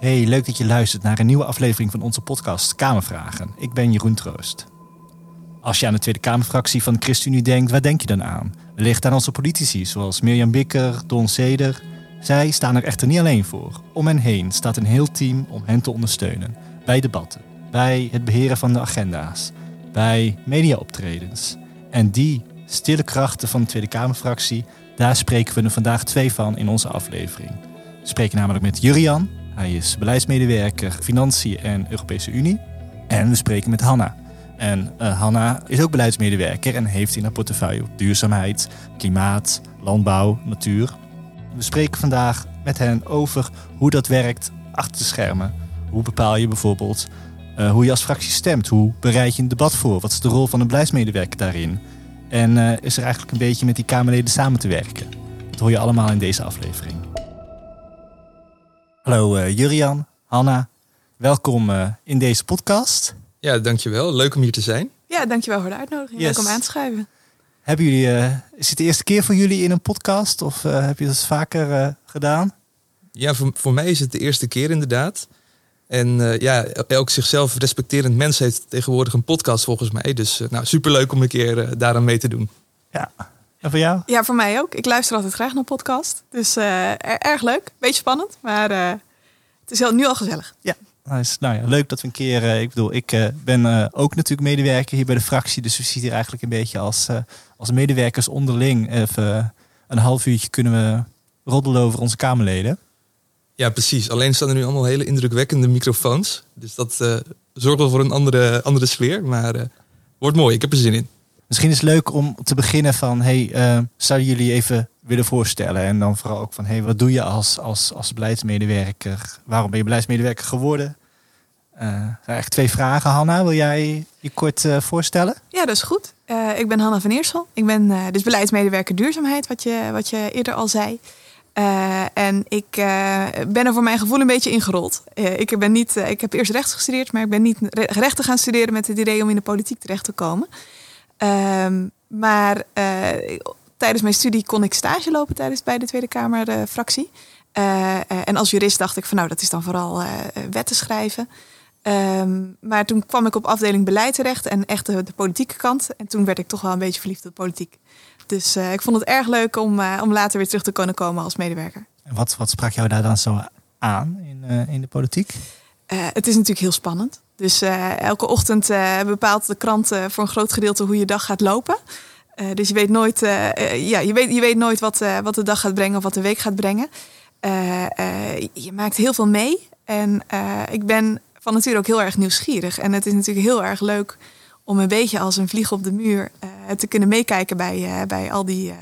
Hey, leuk dat je luistert naar een nieuwe aflevering van onze podcast Kamervragen. Ik ben Jeroen Troost. Als je aan de Tweede Kamerfractie van de ChristenUnie denkt, waar denk je dan aan? Wellicht aan onze politici, zoals Mirjam Bikker, Don Seder. Zij staan er echter niet alleen voor. Om hen heen staat een heel team om hen te ondersteunen. Bij debatten, bij het beheren van de agenda's, bij mediaoptredens. En die stille krachten van de Tweede Kamerfractie, daar spreken we er vandaag twee van in onze aflevering. We spreken namelijk met Jurian, hij is beleidsmedewerker Financiën en Europese Unie. En we spreken met Hanna. En uh, Hanna is ook beleidsmedewerker en heeft in haar portefeuille duurzaamheid, klimaat, landbouw, natuur. We spreken vandaag met hen over hoe dat werkt achter de schermen. Hoe bepaal je bijvoorbeeld uh, hoe je als fractie stemt? Hoe bereid je een debat voor? Wat is de rol van een beleidsmedewerker daarin? En uh, is er eigenlijk een beetje met die Kamerleden samen te werken? Dat hoor je allemaal in deze aflevering. Hallo uh, Jurian, Hanna. Welkom uh, in deze podcast. Ja, dankjewel. Leuk om hier te zijn. Ja, dankjewel voor de uitnodiging. Yes. Leuk om aan te schrijven. Hebben jullie, uh, is het de eerste keer voor jullie in een podcast of heb je dat vaker gedaan? Ja, voor, voor mij is het de eerste keer inderdaad. En ja, elk zichzelf respecterend mens heeft tegenwoordig een podcast volgens mij. Dus nou, superleuk om een keer daaraan mee te doen. Ja, en voor jou? Ja, voor mij ook. Ik luister altijd graag naar podcast. Dus uh, erg leuk. Beetje spannend, maar uh, het is heel, nu al gezellig. Ja, nice. nou ja, leuk dat we een keer... Uh, ik bedoel, ik ben ook natuurlijk medewerker hier bij de fractie. Dus we zitten hier eigenlijk een beetje als, als medewerkers onderling. Even een half uurtje kunnen we roddelen over onze Kamerleden. Ja, precies. Alleen staan er nu allemaal hele indrukwekkende microfoons. Dus dat zorgt wel voor een andere, andere sfeer. Maar wordt mooi. Ik heb er zin in. Misschien is het leuk om te beginnen van, hey, uh, zouden jullie even willen voorstellen? En dan vooral ook van, hey, wat doe je als, als, als beleidsmedewerker? Waarom ben je beleidsmedewerker geworden? Uh, eigenlijk twee vragen, Hanna. Wil jij je kort uh, voorstellen? Ja, dat is goed. Ik ben Hanna van Eersel. Ik ben dus beleidsmedewerker duurzaamheid, wat je, wat je eerder al zei. en ik ben er voor mijn gevoel een beetje ingerold. ik, ben niet, ik heb eerst rechts gestudeerd, maar ik ben niet rechten gaan studeren met het idee om in de politiek terecht te komen. Um, maar uh, tijdens mijn studie kon ik stage lopen tijdens bij de Tweede Kamer uh, fractie. Uh, en als jurist dacht ik van nou, dat is dan vooral wetten schrijven. Um, maar toen kwam ik op afdeling beleid terecht en echt de, de, politieke kant. En toen werd ik toch wel een beetje verliefd op politiek. Dus ik vond het erg leuk om, om later weer terug te kunnen komen als medewerker. En wat, wat sprak jou daar dan zo aan in, in de politiek? het is natuurlijk heel spannend. Dus uh, elke ochtend uh, bepaalt de krant uh, voor een groot gedeelte hoe je dag gaat lopen. dus je weet nooit, ja, je weet, je weet nooit wat, wat de dag gaat brengen of wat de week gaat brengen. je maakt heel veel mee. En ik ben van nature ook heel erg nieuwsgierig. En het is natuurlijk heel erg leuk om een beetje als een vlieg op de muur te kunnen meekijken bij, bij, al die,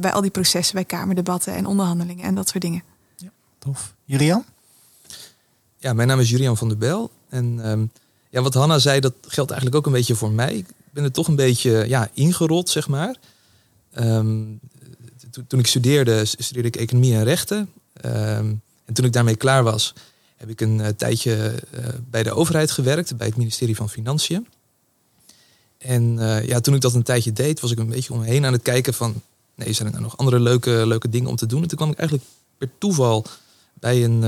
bij al die processen, bij kamerdebatten en onderhandelingen en dat soort dingen. Ja, tof. Jurian? Ja, mijn naam is Jurian van der Bel. En um, ja, wat Hanna zei, dat geldt eigenlijk ook een beetje voor mij. Ik ben er toch een beetje ja, ingerold, zeg maar. Um, toen ik studeerde, studeerde ik economie en rechten. Um, en toen ik daarmee klaar was, heb ik een uh, tijdje uh, bij de overheid gewerkt, bij het ministerie van Financiën. En uh, ja, toen ik dat een tijdje deed, was ik een beetje omheen aan het kijken van, nee, zijn er nou nog andere leuke, leuke dingen om te doen? En toen kwam ik eigenlijk per toeval bij een,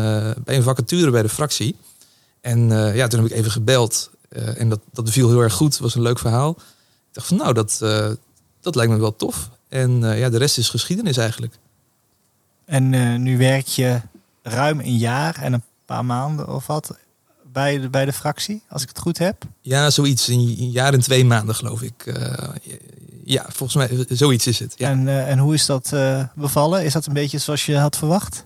bij een vacature bij de fractie. En uh, ja, toen heb ik even gebeld. Uh, en dat, dat beviel heel erg goed. was een leuk verhaal. Ik dacht van nou, dat, uh, dat lijkt me wel tof. En ja, de rest is geschiedenis eigenlijk. En nu werk je ruim een jaar en een paar maanden of wat bij de, bij de fractie, als ik het goed heb? Ja, zoiets. Een jaar en twee maanden geloof ik. ja, volgens mij zoiets is het. Ja. En, en hoe is dat bevallen? Is dat een beetje zoals je had verwacht?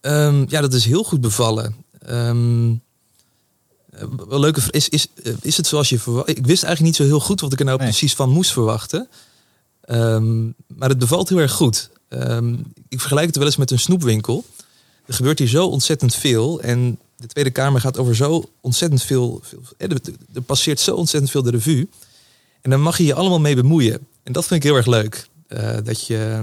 Um, ja, dat is heel goed bevallen. Um, wel leuke is, is, is het zoals je verwacht? Ik wist eigenlijk niet zo heel goed wat ik er nou nee. precies van moest verwachten. Um, maar het bevalt heel erg goed. Um, ik vergelijk het wel eens met een snoepwinkel. Er gebeurt hier zo ontzettend veel. En de Tweede Kamer gaat over zo ontzettend veel. veel er passeert zo ontzettend veel de revue. En dan mag je je allemaal mee bemoeien. En dat vind ik heel erg leuk. Uh, dat je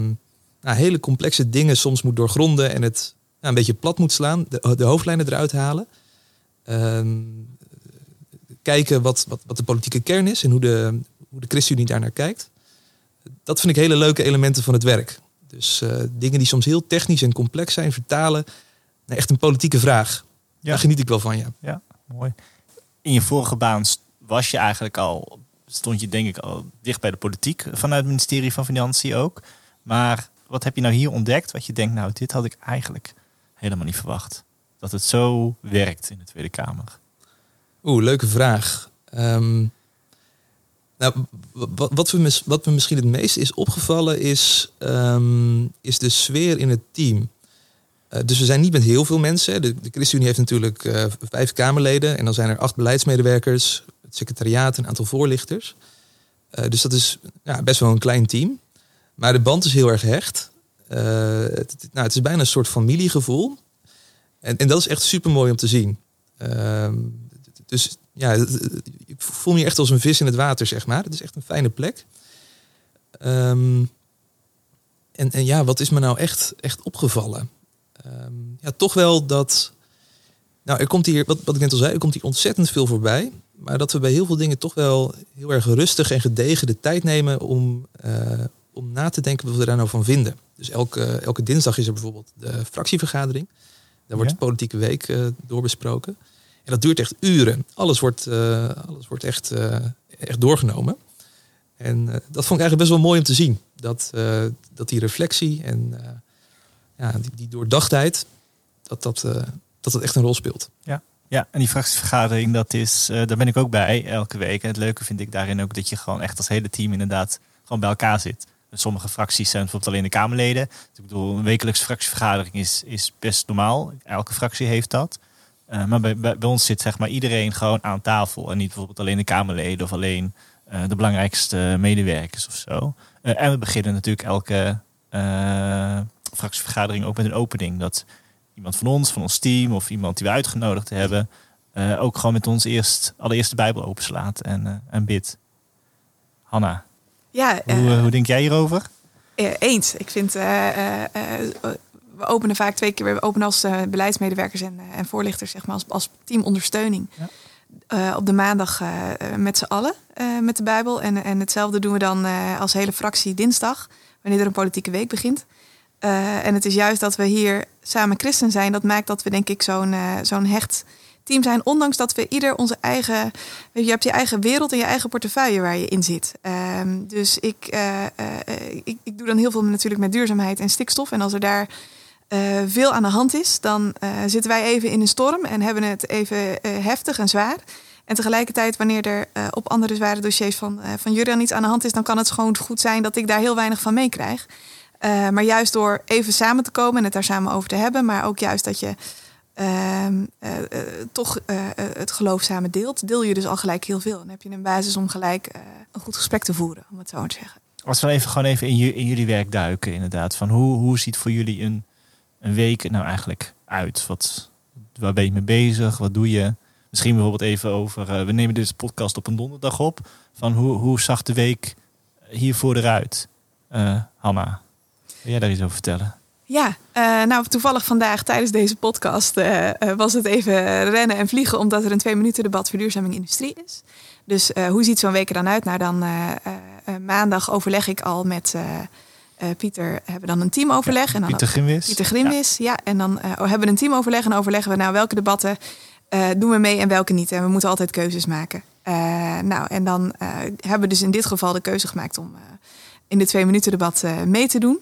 nou, hele complexe dingen soms moet doorgronden en het een beetje plat moet slaan, de, de hoofdlijnen eruit halen. Um, kijken wat, wat, wat de politieke kern is en hoe de, hoe de ChristenUnie daarnaar kijkt. Dat vind ik hele leuke elementen van het werk. Dus uh, dingen die soms heel technisch en complex zijn, vertalen nee, echt een politieke vraag. Ja. Daar geniet ik wel van, ja. Ja, mooi. In je vorige baan was je eigenlijk al, stond je denk ik al dicht bij de politiek vanuit het ministerie van Financiën ook. Maar wat heb je nou hier ontdekt wat je denkt, nou dit had ik eigenlijk helemaal niet verwacht. Dat het zo werkt in de Tweede Kamer. Oeh, leuke vraag. Ehm, nou, wat, we wat me misschien het meest is opgevallen is, ehm, is de sfeer in het team. Eh, dus we zijn niet met heel veel mensen. de ChristenUnie heeft natuurlijk eh, vijf Kamerleden en dan zijn er acht beleidsmedewerkers, het secretariaat, een aantal voorlichters. Eh, dus dat is ja, best wel een klein team. Maar de band is heel erg hecht. Eh, het, nou, het is bijna een soort familiegevoel. En, en dat is echt super mooi om te zien. Ehm, dus ja, ik voel me echt als een vis in het water, zeg maar. Het is echt een fijne plek. Ehm, en, en ja, wat is me nou echt, echt opgevallen? Ehm, ja, toch wel dat. Nou, er komt hier, wat, wat ik net al zei, er komt hier ontzettend veel voorbij. Maar dat we bij heel veel dingen toch wel heel erg rustig en gedegen de tijd nemen om, eh, om na te denken wat we daar nou van vinden. Dus elke, elke dinsdag is er bijvoorbeeld de fractievergadering. Daar wordt Ja. de politieke week eh, doorbesproken. En dat duurt echt uren. Alles wordt, eh, alles wordt echt, eh, echt doorgenomen. En dat vond ik eigenlijk best wel mooi om te zien. Dat, dat die reflectie en ja, die, die doordachtheid, dat dat, dat dat echt een rol speelt. Ja, en die fractievergadering, dat is, daar ben ik ook bij elke week. En het leuke vind ik daarin ook dat je gewoon echt als hele team inderdaad gewoon bij elkaar zit. Sommige fracties zijn bijvoorbeeld alleen de Kamerleden. Ik bedoel, een wekelijkse fractievergadering is, is best normaal. Elke fractie heeft dat. Eh, maar bij, bij, ons zit zeg maar iedereen gewoon aan tafel. En niet bijvoorbeeld alleen de Kamerleden of alleen eh, de belangrijkste medewerkers of zo. Eh, en we beginnen natuurlijk elke fractievergadering ook met een opening. Dat iemand van ons, van ons team of iemand die we uitgenodigd hebben, ook gewoon met ons eerst allereerst de Bijbel openslaat en, en bidt. Hanna, Ja, hoe, eh, eh, hoe denk jij hierover? Eh, eens. Ik vind, we openen vaak twee keer, we openen als beleidsmedewerkers en, en voorlichters, zeg maar, als, als teamondersteuning. Ja. Op de maandag met z'n allen met de Bijbel. En, en hetzelfde doen we dan als hele fractie dinsdag, wanneer er een politieke week begint. En het is juist dat we hier samen christen zijn, dat maakt dat we denk ik zo'n zo'n hecht team zijn. Ondanks dat we ieder onze eigen, je, hebt je eigen wereld en je eigen portefeuille waar je in zit. Ehm, dus ik, eh, eh, ik, ik doe dan heel veel natuurlijk met duurzaamheid en stikstof. En als er daar eh, veel aan de hand is, dan zitten wij even in een storm en hebben het even heftig en zwaar. En tegelijkertijd, wanneer er op andere zware dossiers van, van Jurian iets aan de hand is, dan kan het gewoon goed zijn dat ik daar heel weinig van meekrijg. Maar juist door even samen te komen en het daar samen over te hebben, maar ook juist dat je ehm, eh, eh, toch eh, het geloof samen deelt, deel je dus al gelijk heel veel. En dan heb je een basis om gelijk een goed gesprek te voeren, om het zo te zeggen. Als we even gewoon even in, ju- in jullie werk duiken, inderdaad. Van hoe, hoe ziet voor jullie een, een week nou eigenlijk uit? Wat, waar ben je mee bezig? Wat doe je? Misschien bijvoorbeeld even over. we nemen deze podcast op een donderdag op. Van hoe, hoe zag de week hiervoor eruit? Hanna, wil jij daar iets over vertellen? Ja, eh, nou toevallig vandaag tijdens deze podcast eh, eh, was het even rennen en vliegen omdat er een twee minuten debat verduurzaming industrie is. Dus hoe ziet zo'n week er dan uit? Nou dan maandag overleg ik al met Pieter, hebben we dan een teamoverleg. en dan Pieter Grimwis? Pieter Grimwis, ja. En dan eh, hebben we een teamoverleg en overleggen we nou welke debatten doen we mee en welke niet. En we moeten altijd keuzes maken. Nou, en dan hebben we dus in dit geval de keuze gemaakt om in de twee minuten debat mee te doen.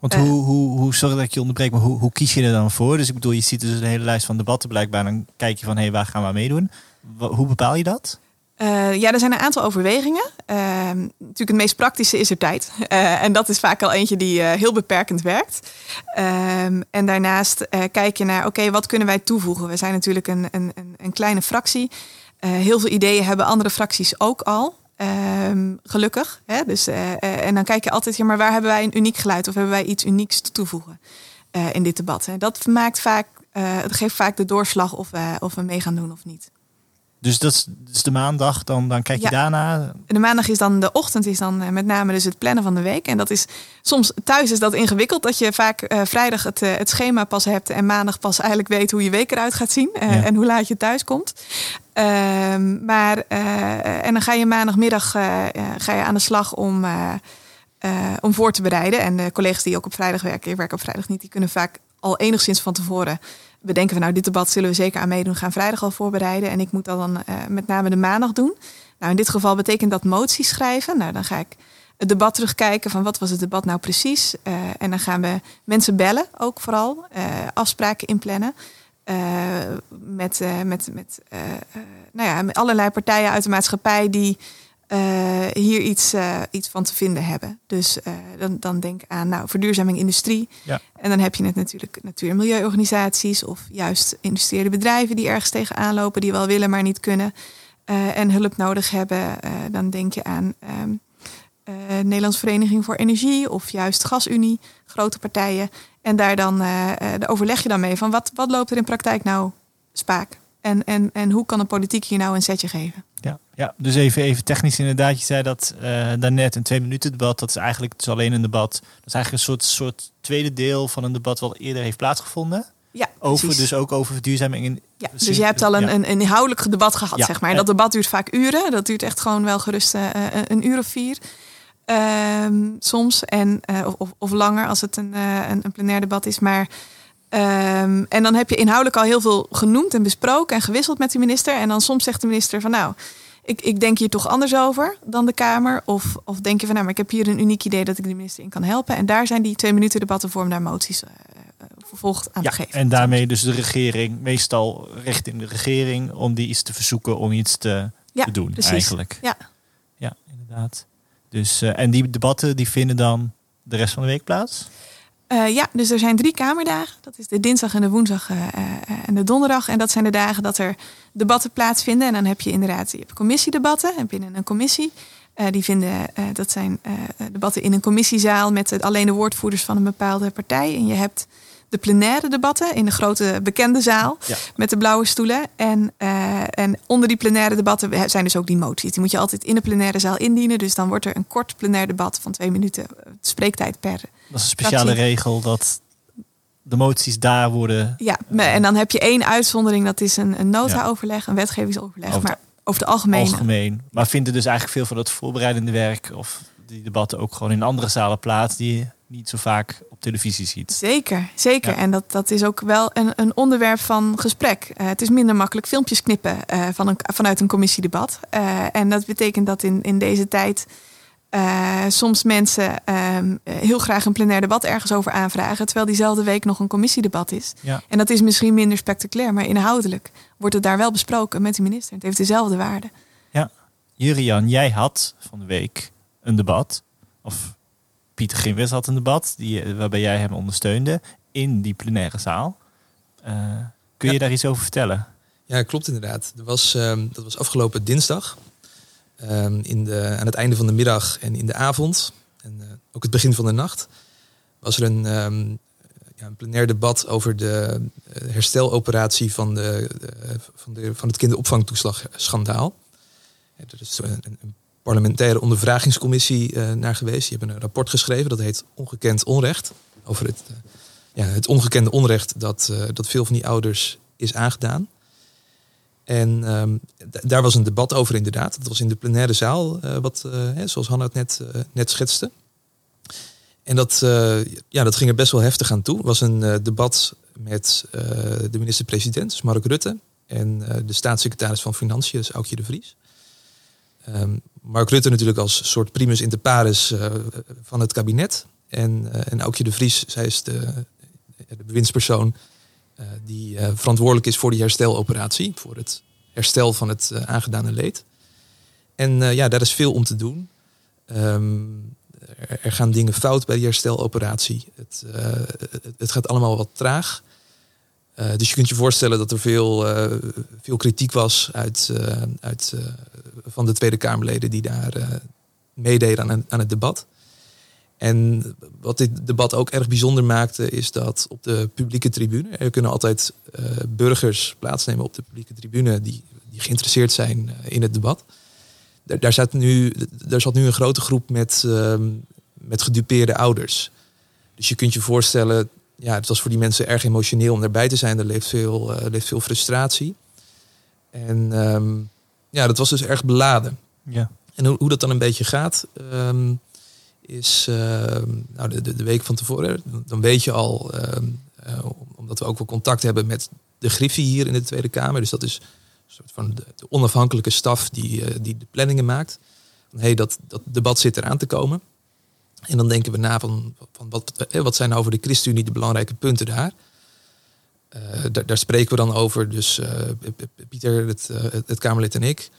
Want Eh. hoe, hoe, hoe, sorry dat ik je onderbreek, maar hoe, hoe kies je er dan voor? Dus ik bedoel, je ziet dus een hele lijst van debatten blijkbaar. Dan kijk je van, hé, hey, waar gaan we aan meedoen? Hoe bepaal je dat? Eh, ja, er zijn een aantal overwegingen. Ehm, natuurlijk het meest praktische is er tijd. Eh, en dat is vaak al eentje die eh, heel beperkend werkt. Ehm, en daarnaast eh, kijk je naar, oké, wat kunnen wij toevoegen? We zijn natuurlijk een, een, een, kleine fractie. Eh, heel veel ideeën hebben andere fracties ook al. Ehm, gelukkig. Hè? Dus, eh, eh, en dan kijk je altijd, ja, maar waar hebben wij een uniek geluid of hebben wij iets unieks te voegen eh, in dit debat? En dat maakt vaak, het geeft vaak de doorslag of, of we mee gaan doen of niet. Dus dat is, dus de maandag, dan, dan kijk je Ja. daarna. De maandag is dan de ochtend, is dan eh, met name dus het plannen van de week. En dat is soms thuis is dat ingewikkeld, dat je vaak eh, vrijdag het, eh, het schema pas hebt en maandag pas eigenlijk weet hoe je week eruit gaat zien Ja. en hoe laat je thuis komt. Ehm, maar en dan ga je maandagmiddag ga je aan de slag om, om voor te bereiden. En de collega's die ook op vrijdag werken, ik werk op vrijdag niet, die kunnen vaak al enigszins van tevoren bedenken van nou, dit debat zullen we zeker aan meedoen, gaan vrijdag al voorbereiden. En ik moet dat dan met name de maandag doen. Nou, in dit geval betekent dat moties schrijven. Nou, dan ga ik het debat terugkijken van wat was het debat nou precies. Uh, en dan gaan we mensen bellen, ook vooral. Uh, afspraken inplannen. Met, met, met, nou ja, met allerlei partijen uit de maatschappij die hier iets, iets van te vinden hebben. Dus dan, dan denk aan nou, verduurzaming industrie. Ja. En dan heb je het natuurlijk natuur- en milieuorganisaties of juist industriële bedrijven die ergens tegenaan lopen, die wel willen, maar niet kunnen. en hulp nodig hebben. dan denk je aan um, Nederlands Vereniging voor Energie of juist Gasunie, grote partijen. En daar dan uh, overleg je dan mee van wat, wat loopt er in praktijk nou spaak? En, en, en hoe kan de politiek hier nou een setje geven? Ja, ja dus even, even technisch inderdaad. Je zei dat uh, daarnet een twee minuten debat. Dat is eigenlijk het is alleen een debat. Dat is eigenlijk een soort, soort tweede deel van een debat wat eerder heeft plaatsgevonden. Ja, over, dus ook over verduurzaming. In, ja, dus je hebt al een, een, een inhoudelijk debat gehad, zeg maar. En dat debat duurt vaak uren. Dat duurt echt gewoon wel gerust uh, een uur of vier. Ehm, soms. En, of, of, langer als het een, een, een plenair debat is. Maar, um, en dan heb je inhoudelijk al heel veel genoemd en besproken en gewisseld met de minister. En dan soms zegt de minister van nou, ik, ik denk hier toch anders over dan de Kamer. Of, of denk je van nou, maar ik heb hier een uniek idee dat ik de minister in kan helpen. En daar zijn die twee minuten debatten voor om daar moties uh, vervolgd aan ja, te geven. En daarmee dus de regering, meestal richting de regering, om die iets te verzoeken om iets te, ja, te doen precies. eigenlijk. Ja. ja, inderdaad. Dus, uh, en die debatten die vinden dan de rest van de week plaats? Uh, ja, dus er zijn drie Kamerdagen. Dat is de dinsdag en de woensdag uh, en de donderdag. En dat zijn de dagen dat er debatten plaatsvinden. En dan heb je inderdaad je hebt commissiedebatten en binnen een commissie. die vinden, dat zijn debatten in een commissiezaal met alleen de woordvoerders van een bepaalde partij. En je hebt de plenaire debatten in de grote bekende zaal ja. met de blauwe stoelen. En, uh, en onder die plenaire debatten zijn dus ook die moties. Die moet je altijd in de plenaire zaal indienen. Dus dan wordt er een kort plenair debat van twee minuten spreektijd per. Dat is een speciale regel dat de moties daar worden. Ja, en dan heb je één uitzondering. Dat is een, een nota-overleg, een wetgevingsoverleg. Over maar over het algemeen. algemeen. Maar vinden dus eigenlijk veel van het voorbereidende werk of die debatten ook gewoon in andere zalen plaats die niet zo vaak op televisie ziet. Zeker, zeker. Ja. En dat, dat is ook wel een, een onderwerp van gesprek. Uh, het is minder makkelijk filmpjes knippen uh, van een, vanuit een commissiedebat. Uh, en dat betekent dat in, in deze tijd soms mensen ehm, heel graag een plenair debat ergens over aanvragen, terwijl diezelfde week nog een commissiedebat is. Ja. En dat is misschien minder spectaculair, maar inhoudelijk wordt het daar wel besproken met de minister. Het heeft dezelfde waarde. Ja, Jurian, jij had van de week een debat, of Pieter Gimwes had een debat die, waarbij jij hem ondersteunde in die plenaire zaal. Uh, kun je daar iets over vertellen? Ja, klopt inderdaad. Er was, um, dat was afgelopen dinsdag. Um, in de, aan het einde van de middag en in de avond. En uh, ook het begin van de nacht. Was er een, um, ja, een plenair debat over de uh, hersteloperatie van, de, van, de, van het kinderopvangtoeslagschandaal. Er is een, een parlementaire ondervragingscommissie uh, naar geweest. Die hebben een rapport geschreven, dat heet Ongekend Onrecht. Over het, uh, ja, het ongekende onrecht dat, uh, dat veel van die ouders is aangedaan. En um, daar was een debat over inderdaad. Dat was in de plenaire zaal, wat, hè, zoals Hanna het net, net schetste. En dat, ja, dat ging er best wel heftig aan toe. Het was een debat met de minister-president, dus Mark Rutte. En de staatssecretaris van Financiën, dus Aukje de Vries. Um, Mark Rutte natuurlijk als soort primus inter pares uh, van het kabinet. En, uh, en Aukje de Vries, zij is de, de bewindspersoon uh, die verantwoordelijk is voor die hersteloperatie. Voor het herstel van het aangedane leed. En ja, daar is veel om te doen. Um, er, gaan dingen fout bij die hersteloperatie. Het, het gaat allemaal wat traag. Uh, dus je kunt je voorstellen dat er veel, uh, veel kritiek was uit, uh, uit, van de Tweede Kamerleden die daar meededen aan, aan het debat. En wat dit debat ook erg bijzonder maakte, is dat op de publieke tribune, er kunnen altijd burgers plaatsnemen op de publieke tribune die, die geïnteresseerd zijn in het debat. Daar, daar, zat nu, daar zat nu een grote groep met, ehm, met gedupeerde ouders. Dus je kunt je voorstellen, ja, het was voor die mensen erg emotioneel om erbij te zijn. Er leeft veel, uh, leeft veel frustratie. En um, ja, dat was dus erg beladen. Ja. En hoe, hoe dat dan een beetje gaat, um, is uh, nou, de, de, de, week van tevoren. Dan weet je al, uh, omdat dat we ook wel contact hebben met de Griffie hier in de Tweede Kamer. Dus dat is een soort van de, de onafhankelijke staf die, eh, die de planningen maakt. Van, hey, dat, dat debat zit eraan te komen. En dan denken we na van, van wat, wat zijn nou de ChristenUnie de belangrijke punten daar. Uh, daar, daar, spreken we dan over, dus uh, Pieter, het, uh, het, Kamerlid en ik.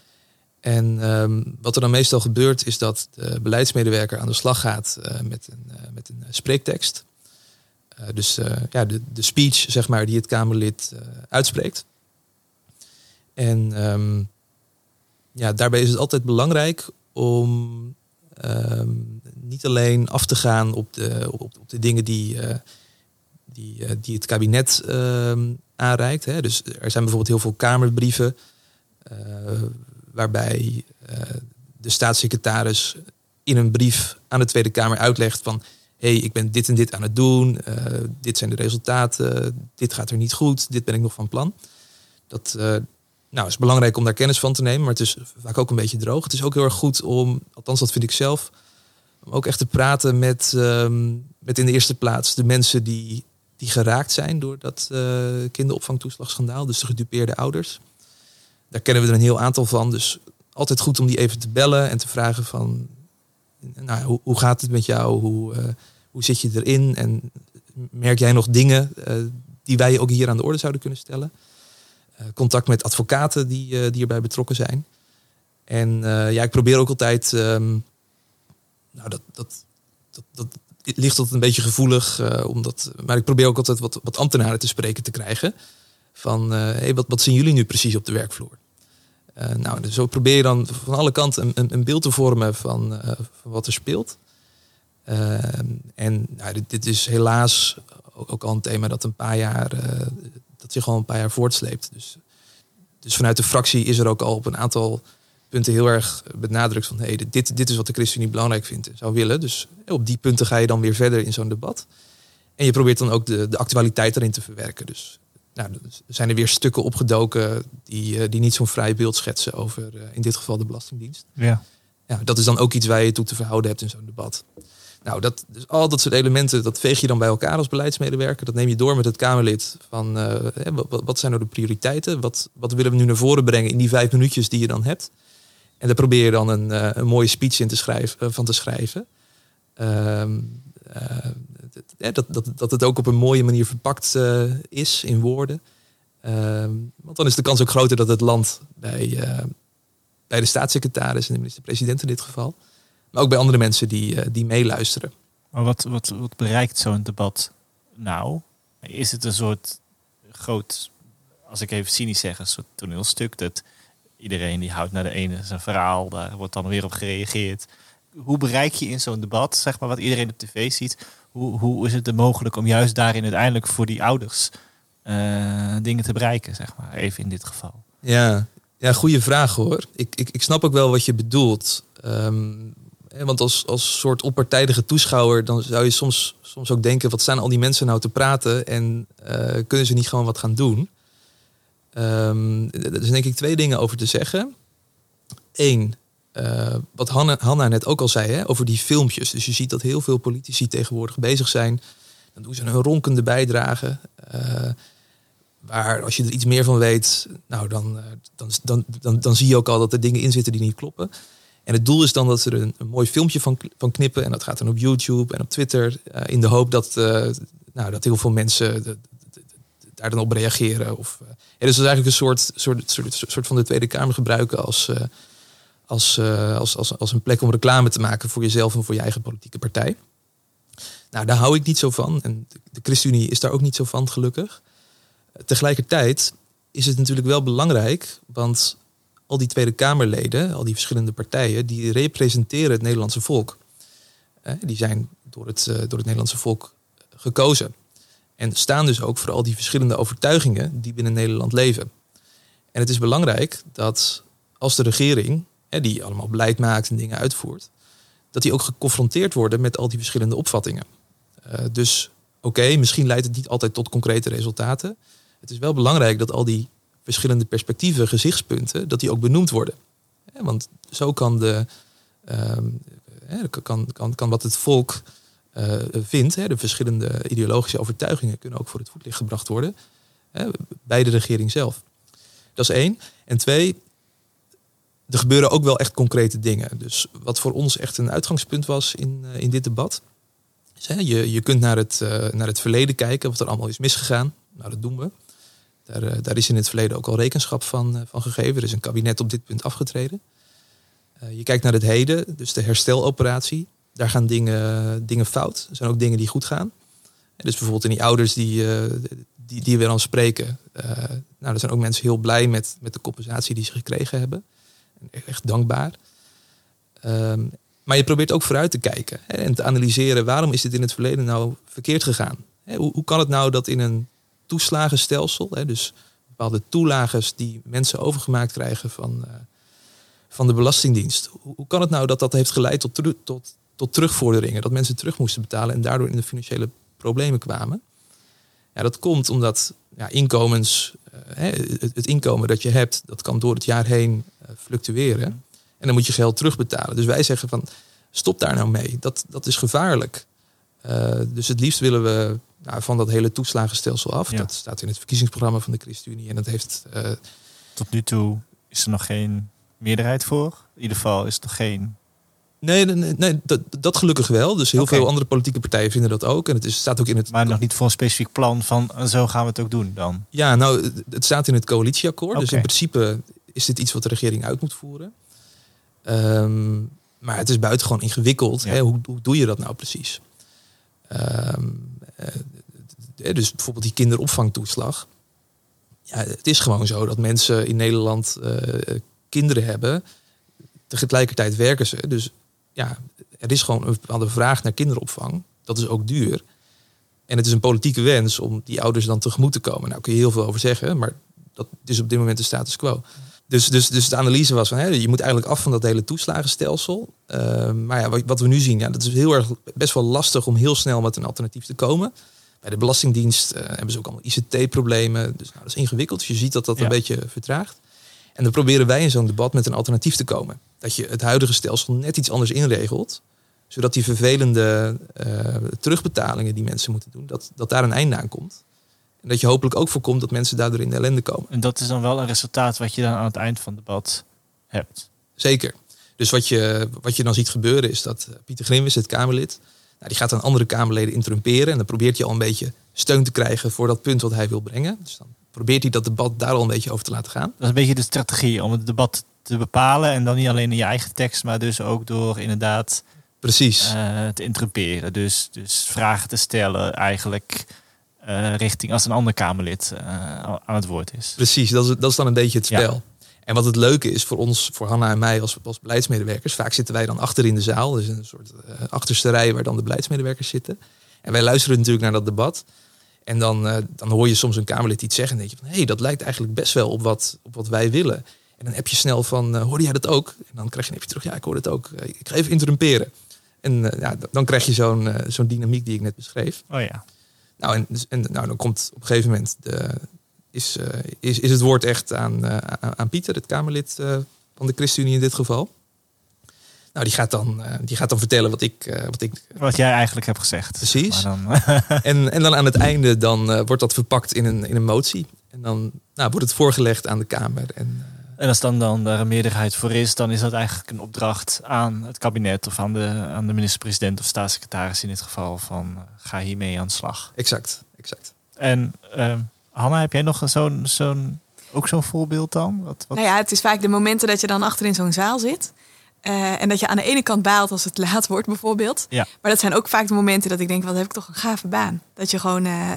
En um, wat er dan meestal gebeurt, is dat de beleidsmedewerker aan de slag gaat met, een, met een spreektekst. dus ja, de, de speech, zeg maar, die het Kamerlid uitspreekt. En um, ja, daarbij is het altijd belangrijk om um, niet alleen af te gaan op de, op, de dingen die die, eh, die het kabinet ehm, aanreikt. Hè. Dus er zijn bijvoorbeeld heel veel Kamerbrieven uh, waarbij de staatssecretaris in een brief aan de Tweede Kamer uitlegt van hé, hey, ik ben dit en dit aan het doen, dit zijn de resultaten, dit gaat er niet goed, dit ben ik nog van plan. Dat nou, is belangrijk om daar kennis van te nemen, maar het is vaak ook een beetje droog. Het is ook heel erg goed om, althans dat vind ik zelf, om ook echt te praten met, um, met in de eerste plaats de mensen die die geraakt zijn door dat uh, kinderopvangtoeslagschandaal, dus de gedupeerde ouders. Daar kennen we er een heel aantal van, dus altijd goed om die even te bellen en te vragen van, nou, hoe, hoe gaat het met jou, hoe, uh, hoe zit je erin en merk jij nog dingen uh, die wij ook hier aan de orde zouden kunnen stellen. Contact met advocaten die, die erbij betrokken zijn. En ja, ik probeer ook altijd, um, nou, dat, dat, dat, dat ligt altijd een beetje gevoelig. Omdat, maar ik probeer ook altijd wat, wat ambtenaren te spreken te krijgen. Van, hey, wat, wat zien jullie nu precies op de werkvloer? Nou, dus zo probeer je dan van alle kanten een, een, een beeld te vormen van, van wat er speelt. en nou, dit, dit, is helaas ook, ook, al een thema dat een paar jaar, dat zich al een paar jaar voortsleept. Dus, dus vanuit de fractie is er ook al op een aantal punten heel erg benadrukt van hey, dit, dit is wat de ChristenUnie belangrijk vindt zou willen. Dus op die punten ga je dan weer verder in zo'n debat. En je probeert dan ook de, de actualiteit erin te verwerken. Dus nou, er zijn er weer stukken opgedoken die, eh, die niet zo'n vrij beeld schetsen over in dit geval de Belastingdienst. Ja. Ja, dat is dan ook iets waar je toe te verhouden hebt in zo'n debat. Nou, dat, dus al dat soort elementen, dat veeg je dan bij elkaar als beleidsmedewerker. Dat neem je door met het Kamerlid. Van uh, wat, wat, zijn nou de prioriteiten? Wat, wat willen we nu naar voren brengen in die vijf minuutjes die je dan hebt? En daar probeer je dan een, uh, een mooie speech in te schrijven, uh, van te schrijven. Uh, dat, dat, dat het ook op een mooie manier verpakt is in woorden. Um, want dan is de kans ook groter dat het land bij, bij de staatssecretaris en de minister-president in dit geval. Maar ook bij andere mensen die, die meeluisteren. Maar wat, wat, wat bereikt zo'n debat nou? Is het een soort groot, als ik even cynisch zeg, een soort toneelstuk dat iedereen die houdt naar de ene zijn verhaal, daar wordt dan weer op gereageerd. Hoe bereik je in zo'n debat, zeg maar, wat iedereen op tv ziet, hoe, hoe is het er mogelijk om juist daarin uiteindelijk voor die ouders uh, dingen te bereiken, zeg maar, even in dit geval? Ja, ja goede vraag hoor. Ik, ik, ik snap ook wel wat je bedoelt. Um, want als, als soort onpartijdige toeschouwer, dan zou je soms, soms ook denken, wat staan al die mensen nou te praten en uh, kunnen ze niet gewoon wat gaan doen? Um, er zijn denk ik twee dingen over te zeggen. Eén, uh, wat Hanna, Hanna, net ook al zei, hè, over die filmpjes. Dus je ziet dat heel veel politici tegenwoordig bezig zijn. Dan doen ze een ronkende bijdrage. Uh, waar als je er iets meer van weet, nou dan, dan, dan, dan, dan zie je ook al dat er dingen in zitten die niet kloppen. En het doel is dan dat ze er een, een mooi filmpje van, van knippen. En dat gaat dan op YouTube en op Twitter. Uh, in de hoop dat, uh, nou, dat heel veel mensen daar dan op reageren. Of, uh, dus is eigenlijk een soort, soort, soort, soort van de Tweede Kamer gebruiken als, als, als, als, als een plek om reclame te maken voor jezelf en voor je eigen politieke partij. Nou, daar hou ik niet zo van. En de ChristenUnie is daar ook niet zo van, gelukkig. Tegelijkertijd is het natuurlijk wel belangrijk, want al die Tweede Kamerleden, al die verschillende partijen, die representeren het Nederlandse volk. Die zijn door het, door het Nederlandse volk gekozen. En staan dus ook voor al die verschillende overtuigingen die binnen Nederland leven. En het is belangrijk dat als de regering, die allemaal beleid maakt en dingen uitvoert, dat die ook geconfronteerd worden met al die verschillende opvattingen. Uh, dus oké, misschien leidt het niet altijd tot concrete resultaten. Het is wel belangrijk dat al die verschillende perspectieven, gezichtspunten, dat die ook benoemd worden. want zo kan, de, uh, kan, kan, kan wat het volk eh, vindt. De verschillende ideologische overtuigingen kunnen ook voor het voetlicht gebracht worden. Bij de regering zelf. Dat is één. En twee, er gebeuren ook wel echt concrete dingen. Dus wat voor ons echt een uitgangspunt was in, eh, in dit debat. Is, hè, je, je kunt naar het, eh, naar het verleden kijken, wat er allemaal is misgegaan. Nou, dat doen we. Daar, eh, daar is in het verleden ook al rekenschap van, eh, van gegeven. Er is een kabinet op dit punt afgetreden. Eh, je kijkt naar het heden, dus de hersteloperatie. Daar gaan dingen, dingen fout. Er zijn ook dingen die goed gaan. Dus bijvoorbeeld in die ouders die, die, die we dan spreken. nou, er zijn ook mensen heel blij met, met de compensatie die ze gekregen hebben. En Echt dankbaar. Ehm, maar je probeert ook vooruit te kijken hè, en te analyseren waarom is dit in het verleden nou verkeerd gegaan. Hè, hoe, hoe kan het nou dat in een toeslagenstelsel, hè, dus bepaalde toelages die mensen overgemaakt krijgen van, eh, van de Belastingdienst, hoe, kan het nou dat dat heeft geleid tot, tot, tot terugvorderingen, dat mensen terug moesten betalen en daardoor in de financiële problemen kwamen? Ja, dat komt omdat ja, inkomens, eh, het inkomen dat je hebt, dat kan door het jaar heen eh, fluctueren. En dan moet je geld terugbetalen. Dus wij zeggen van stop daar nou mee. Dat, dat is gevaarlijk. Eh, dus het liefst willen we nou, van dat hele toeslagenstelsel af. Ja. Dat staat in het verkiezingsprogramma van de ChristenUnie. En dat heeft eh, Tot nu toe is er nog geen meerderheid voor. In ieder geval is er nog geen... Nee, nee, dat, dat gelukkig wel. Dus heel veel andere politieke partijen vinden dat ook. En het is, staat ook in het. Maar nog niet voor een specifiek plan van eh, zo gaan we het ook doen dan. Ja, nou, het- staat in het coalitieakkoord. Dus in principe is dit iets wat de regering uit moet voeren. Ehm, maar het is buitengewoon ingewikkeld. Ja. Hè? Hoe, hoe doe je dat nou precies? Ehm, eh, dus bijvoorbeeld die kinderopvangtoeslag. Ja, het is gewoon zo dat mensen in Nederland eh, kinderen hebben. Tegelijkertijd werken ze. Dus ja, er is gewoon een bepaalde vraag naar kinderopvang. Dat is ook duur. En het is een politieke wens om die ouders dan tegemoet te komen. Nou kun je heel veel over zeggen, maar dat is op dit moment de status quo. Dus, dus, dus de analyse was van, hè, je moet eigenlijk af van dat hele toeslagenstelsel. Uh, maar ja, wat, wat we nu zien, ja, dat is heel erg best wel lastig om heel snel met een alternatief te komen. Bij de Belastingdienst uh, hebben ze ook allemaal ICT-problemen. Dus nou, dat is ingewikkeld. Dus je ziet dat dat Ja. een beetje vertraagt. En dan proberen wij in zo'n debat met een alternatief te komen. Dat je het huidige stelsel net iets anders inregelt. Zodat die vervelende uh, terugbetalingen die mensen moeten doen, dat, dat daar een einde aan komt. Dat je hopelijk ook voorkomt dat mensen daardoor in de ellende komen. En dat is dan wel een resultaat wat je dan aan het eind van het debat hebt. Zeker. Dus wat je, wat je dan ziet gebeuren is dat eh, Pieter Grimwis, het Kamerlid, nou, die gaat dan andere Kamerleden interrumperen. En dan probeert hij al een beetje steun te krijgen voor dat punt wat hij wil brengen. Dus dan probeert hij dat debat daar al een beetje over te laten gaan. Dat is een beetje de strategie om het debat te bepalen. En dan niet alleen in je eigen tekst, maar dus ook door inderdaad Precies. uh, te interrumperen. Dus, dus vragen te stellen eigenlijk uh, richting als een ander Kamerlid uh, aan het woord is. Precies, dat is, dat is dan een beetje het spel. Ja. En wat het leuke is voor ons, voor Hanna en mij als, als beleidsmedewerkers, vaak zitten wij dan achter in de zaal. Dus een soort uh, achterste rij waar dan de beleidsmedewerkers zitten. En wij luisteren natuurlijk naar dat debat. En dan, dan hoor je soms een Kamerlid iets zeggen en denk je van hé, hey, dat lijkt eigenlijk best wel op wat, op wat wij willen. En dan heb je snel van, hoorde jij dat ook? En dan krijg je een appje terug, ja, ik hoor het ook. Ik ga even interrumperen. En ja, dan krijg je zo'n zo'n dynamiek die ik net beschreef. Oh ja. Nou, en, en nou, dan komt op een gegeven moment de, is, uh, is, is het woord echt aan, uh, aan Pieter, het Kamerlid uh, van de ChristenUnie in dit geval. Nou, die gaat dan, die gaat dan vertellen wat ik, wat ik. Wat jij eigenlijk hebt gezegd. Precies. Dan... en, en dan aan het einde dan wordt dat verpakt in een, in een motie. En dan nou, wordt het voorgelegd aan de Kamer. En, en als dan, dan daar een meerderheid voor is, dan is dat eigenlijk een opdracht aan het kabinet of aan de, aan de minister-president of staatssecretaris in dit geval van uh, ga hiermee aan de slag. Exact, exact. En uh, Hanna, heb jij nog zo'n, zo'n, ook zo'n voorbeeld dan? Wat, wat... Nou ja, het is vaak de momenten dat je dan achter in zo'n zaal zit. Uh, en dat je aan de ene kant baalt als het laat wordt, bijvoorbeeld. Ja. Maar dat zijn ook vaak de momenten dat ik denk, wat heb ik toch een gave baan. Dat je gewoon uh,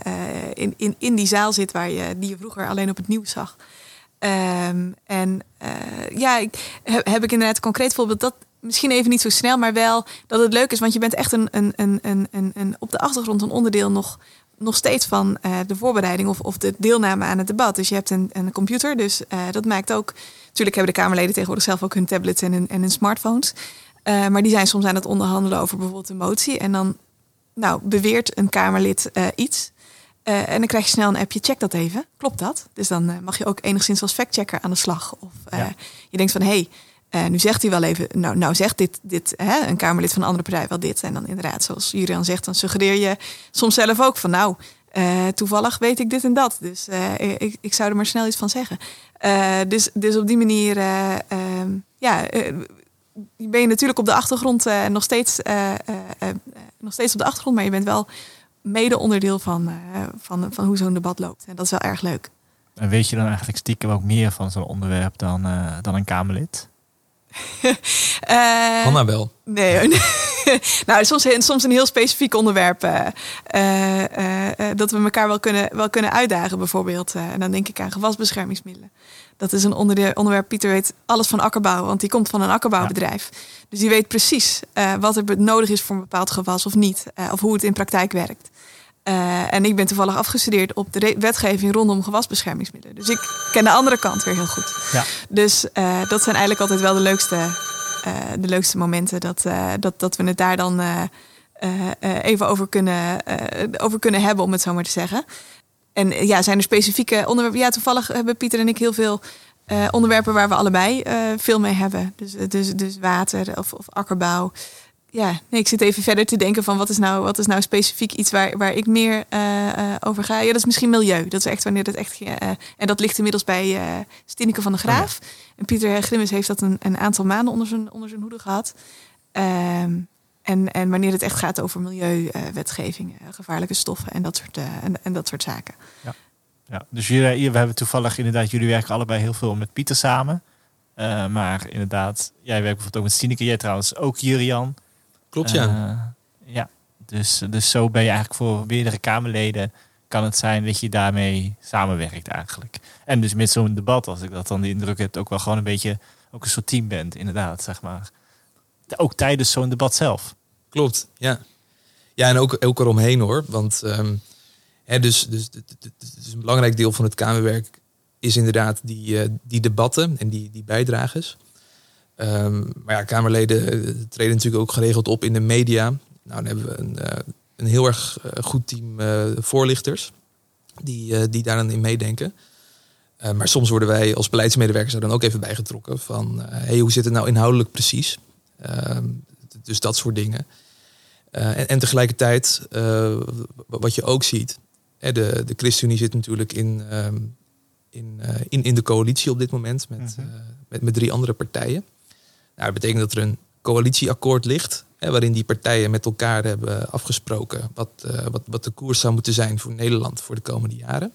in, in, in die zaal zit waar je, die je vroeger alleen op het nieuws zag. Um, en uh, ja, ik, heb, ik inderdaad een concreet voorbeeld. Dat misschien even niet zo snel, maar wel dat het leuk is. Want je bent echt een, een, een, een, een op de achtergrond een onderdeel nog, nog steeds van uh, de voorbereiding of, of de deelname aan het debat. Dus je hebt een, een computer, dus uh, dat maakt ook... Natuurlijk hebben de Kamerleden tegenwoordig zelf ook hun tablets en hun, en smartphones. Maar die zijn soms aan het onderhandelen over bijvoorbeeld een motie. En dan nou, beweert een Kamerlid iets... Uh, en dan krijg je snel een appje, check dat even. Klopt dat? Dus dan uh, mag je ook enigszins als factchecker aan de slag. Of uh, ja. je denkt van, hé, En nu zegt hij wel even, nou, nou zegt dit, dit hè, een Kamerlid van een andere partij wel dit. En dan inderdaad, zoals Julian zegt, dan suggereer je soms zelf ook van nou, toevallig weet ik dit en dat. Dus ik, ik zou er maar snel iets van zeggen. Dus, dus op die manier, ehm, ja, ben je natuurlijk op de achtergrond nog, steeds, nog steeds op de achtergrond, maar je bent wel mede onderdeel van, van, van hoe zo'n debat loopt. En dat is wel erg leuk. En weet je dan eigenlijk stiekem ook meer van zo'n onderwerp dan, dan een Kamerlid? uh, Hanna wel. Nee, nee. nou, soms, soms een heel specifiek onderwerp. Uh, uh, dat we elkaar wel kunnen, wel kunnen uitdagen, bijvoorbeeld. en dan denk ik aan gewasbeschermingsmiddelen. Dat is een onderwerp. Pieter weet alles van akkerbouw, want die komt van een akkerbouwbedrijf. Dus die weet precies wat er nodig is voor een bepaald gewas of niet. of hoe het in praktijk werkt. Uh, en ik ben toevallig afgestudeerd op de wetgeving rondom gewasbeschermingsmiddelen. Dus ik ken de andere kant weer heel goed. Ja. Dus dat zijn eigenlijk altijd wel de leukste, de leukste momenten. Dat, dat, dat we het daar dan even over kunnen, over kunnen hebben, om het zo maar te zeggen. En ja, zijn er specifieke onderwerpen? Ja, toevallig hebben Pieter en ik heel veel onderwerpen waar we allebei veel mee hebben. Dus, dus, dus water of, of akkerbouw ja, nee, ik zit even verder te denken van wat is nou, wat is nou specifiek iets waar, waar ik meer uh, over ga. Ja, dat is misschien milieu. Dat is echt wanneer dat echt. En dat ligt inmiddels bij Stineke van de Graaf. Oh en Pieter Grimmes heeft dat een, een aantal maanden onder zijn, onder zijn hoede gehad. Ehm, en, en wanneer het echt gaat over milieuwetgeving, gevaarlijke stoffen en dat soort, en, en, dat soort zaken. Ja, ja. dus jullie, we hebben toevallig inderdaad, jullie werken allebei heel veel met Pieter samen. maar inderdaad, jij werkt bijvoorbeeld ook met Stineke, jij trouwens ook Jurian. Klopt, ja. Uh, ja, dus, dus zo ben je eigenlijk voor meerdere Kamerleden kan het zijn dat je daarmee samenwerkt eigenlijk. En dus met zo'n debat, als ik dat dan de indruk heb, ook wel gewoon een beetje ook een soort team bent, inderdaad, zeg maar. Ook tijdens zo'n debat zelf. Klopt, ja. Ja, en ook, ook eromheen hoor. Want um, hè, dus, dus, dus, een belangrijk deel van het Kamerwerk is inderdaad die, uh, die debatten en die, die bijdrages. Um, maar ja, Kamerleden treden natuurlijk ook geregeld op in de media. Nou, dan hebben we een, uh, een heel erg goed team uh, voorlichters die, die daar dan in meedenken. maar soms worden wij als beleidsmedewerkers er dan ook even bijgetrokken van hey, hoe zit het nou inhoudelijk precies? Ehm, dus dat soort dingen. En, en, tegelijkertijd, wat je ook ziet, de, de ChristenUnie zit natuurlijk in, um, in, in, in de coalitie op dit moment met, -hmm. met, met drie andere partijen. Nou, dat betekent dat er een coalitieakkoord ligt, hè, waarin die partijen met elkaar hebben afgesproken wat, wat, wat de koers zou moeten zijn voor Nederland voor de komende jaren.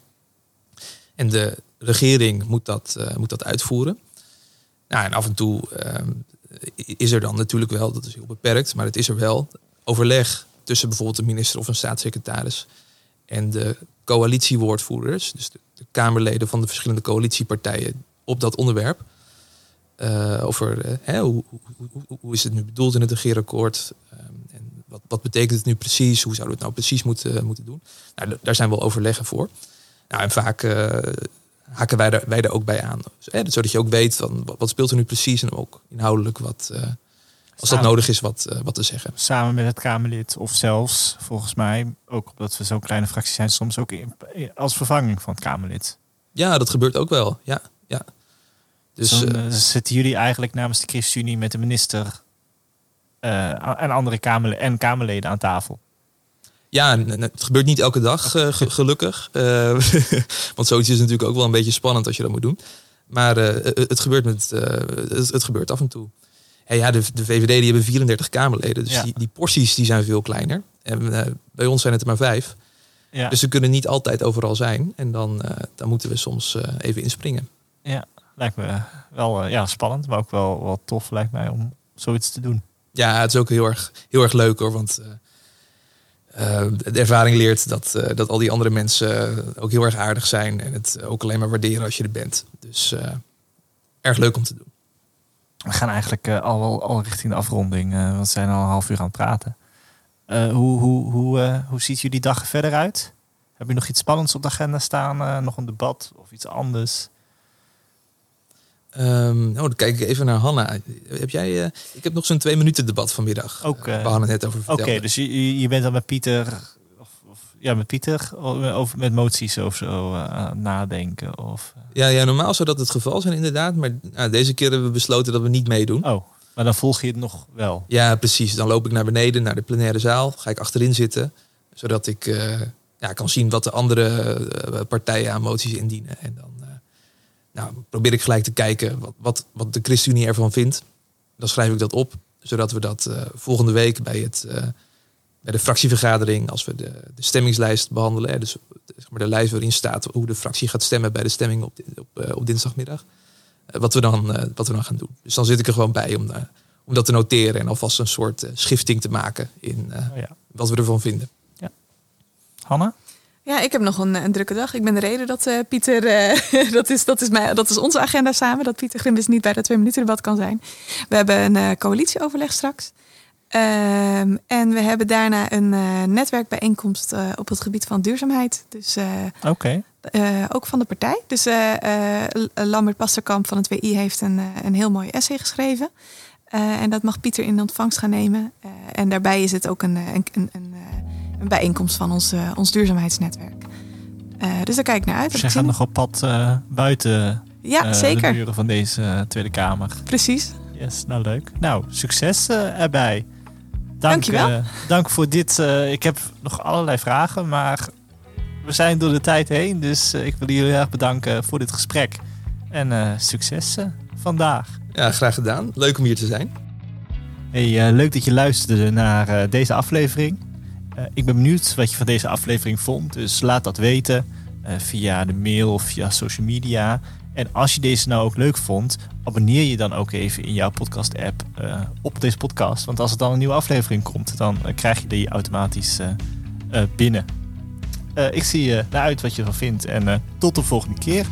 En de regering moet dat, moet dat uitvoeren. Nou, en af en toe uh, is er dan natuurlijk wel, dat is heel beperkt, maar het is er wel, overleg tussen bijvoorbeeld de minister of een staatssecretaris en de coalitiewoordvoerders, dus de, de Kamerleden van de verschillende coalitiepartijen op dat onderwerp. Uh, over hè, hoe, hoe, hoe, is het nu bedoeld in het regeerakkoord? Um, en wat, wat, betekent het nu precies? Hoe zouden we het nou precies moeten, moeten doen? Nou, daar zijn wel overleggen voor. Nou, en vaak uh, haken wij, daar, wij daar ook bij aan. Dus, hè, zodat je ook weet van wat speelt er nu precies en ook inhoudelijk wat, als dat nodig is, wat, wat te zeggen. Samen met het Kamerlid of zelfs, volgens mij, ook omdat we zo'n kleine fractie zijn, soms ook in, als vervanging van het Kamerlid. Ja, dat gebeurt ook wel. Ja, ja. Dus uh, zitten jullie eigenlijk namens de ChristenUnie met de minister uh, en andere en Kamerleden aan tafel? Ja, het gebeurt niet elke dag, uh, gelukkig. want zoiets is natuurlijk ook wel een beetje spannend als je dat moet doen. Maar het, gebeurt met, het, het, gebeurt af en toe. Hey, ja, de, de, VVD die hebben 34 Kamerleden, dus ja. die, die, porties die zijn veel kleiner. En bij ons zijn het er maar vijf. Ja. Dus ze kunnen niet altijd overal zijn. En dan, dan moeten we soms even inspringen. Ja, lijkt me wel ja, spannend, maar ook wel, wel tof lijkt mij om zoiets te doen. Ja, het is ook heel erg, heel erg leuk hoor, want uh, uh, de ervaring leert dat, dat al die andere mensen ook heel erg aardig zijn en het ook alleen maar waarderen als je er bent. Dus erg leuk om te doen. We gaan eigenlijk al, al richting de afronding, we zijn al een half uur aan het praten. hoe, hoe, hoe, hoe ziet jullie dag verder uit? Heb je nog iets spannends op de agenda staan? nog een debat of iets anders? Um, nou, dan kijk ik even naar Hanna. Heb jij, uh, ik heb nog zo'n twee minuten debat vanmiddag. Ook, uh, we hadden het net over Oké, okay, dus je, je bent dan met Pieter of, of ja, met Pieter over met moties of zo uh, nadenken? Of, ja, ja, normaal zou dat het geval zijn inderdaad. Maar nou, deze keer hebben we besloten dat we niet meedoen. Oh, maar dan volg je het nog wel? Ja, precies. Dan loop ik naar beneden, naar de plenaire zaal. Ga ik achterin zitten. Zodat ik ja, kan zien wat de andere partijen aan moties indienen. En dan nou, probeer ik gelijk te kijken wat, wat, wat de ChristenUnie ervan vindt. Dan schrijf ik dat op. Zodat we dat volgende week bij het bij de fractievergadering, als we de, de stemmingslijst behandelen, dus zeg maar de lijst waarin staat hoe de fractie gaat stemmen bij de stemming op, op, eh, op dinsdagmiddag, eh, wat, we dan, eh, wat we dan gaan doen. Dus dan zit ik er gewoon bij om, om dat te noteren en alvast een soort schifting te maken in oh ja. wat we ervan vinden. Ja. Hanna? Ja, ik heb nog een, een, drukke dag. Ik ben de reden dat uh, Pieter, dat, is, dat, is mijn, dat is onze agenda samen, dat Pieter Grimbis niet bij dat twee minuten debat kan zijn. We hebben een uh, coalitieoverleg straks. Um, en we hebben daarna een netwerkbijeenkomst op het gebied van duurzaamheid. Dus okay. ook van de partij. Dus Lambert Pasterkamp van het WI heeft een, een heel mooi essay geschreven. en dat mag Pieter in ontvangst gaan nemen. en daarbij is het ook een, een, een, een bijeenkomst van ons, ons duurzaamheidsnetwerk. dus daar kijk ik naar uit. Dus jij gaat nog op pad buiten ja, zeker. de muren van deze Tweede Kamer. Precies. Yes, nou leuk. Nou, succes erbij. Dank, Dankjewel. Uh, dank voor dit. Uh, ik heb nog allerlei vragen, maar we zijn door de tijd heen. Dus uh, ik wil jullie erg bedanken voor dit gesprek. En succes vandaag. Ja, graag gedaan. Leuk om hier te zijn. Hey, leuk dat je luisterde naar deze aflevering. Ik ben benieuwd wat je van deze aflevering vond. Dus laat dat weten via de mail of via social media. En als je deze nou ook leuk vond, abonneer je dan ook even in jouw podcast-app uh, op deze podcast. Want als er dan een nieuwe aflevering komt, dan krijg je die automatisch binnen. ik zie je naar uit wat je ervan vindt en tot de volgende keer.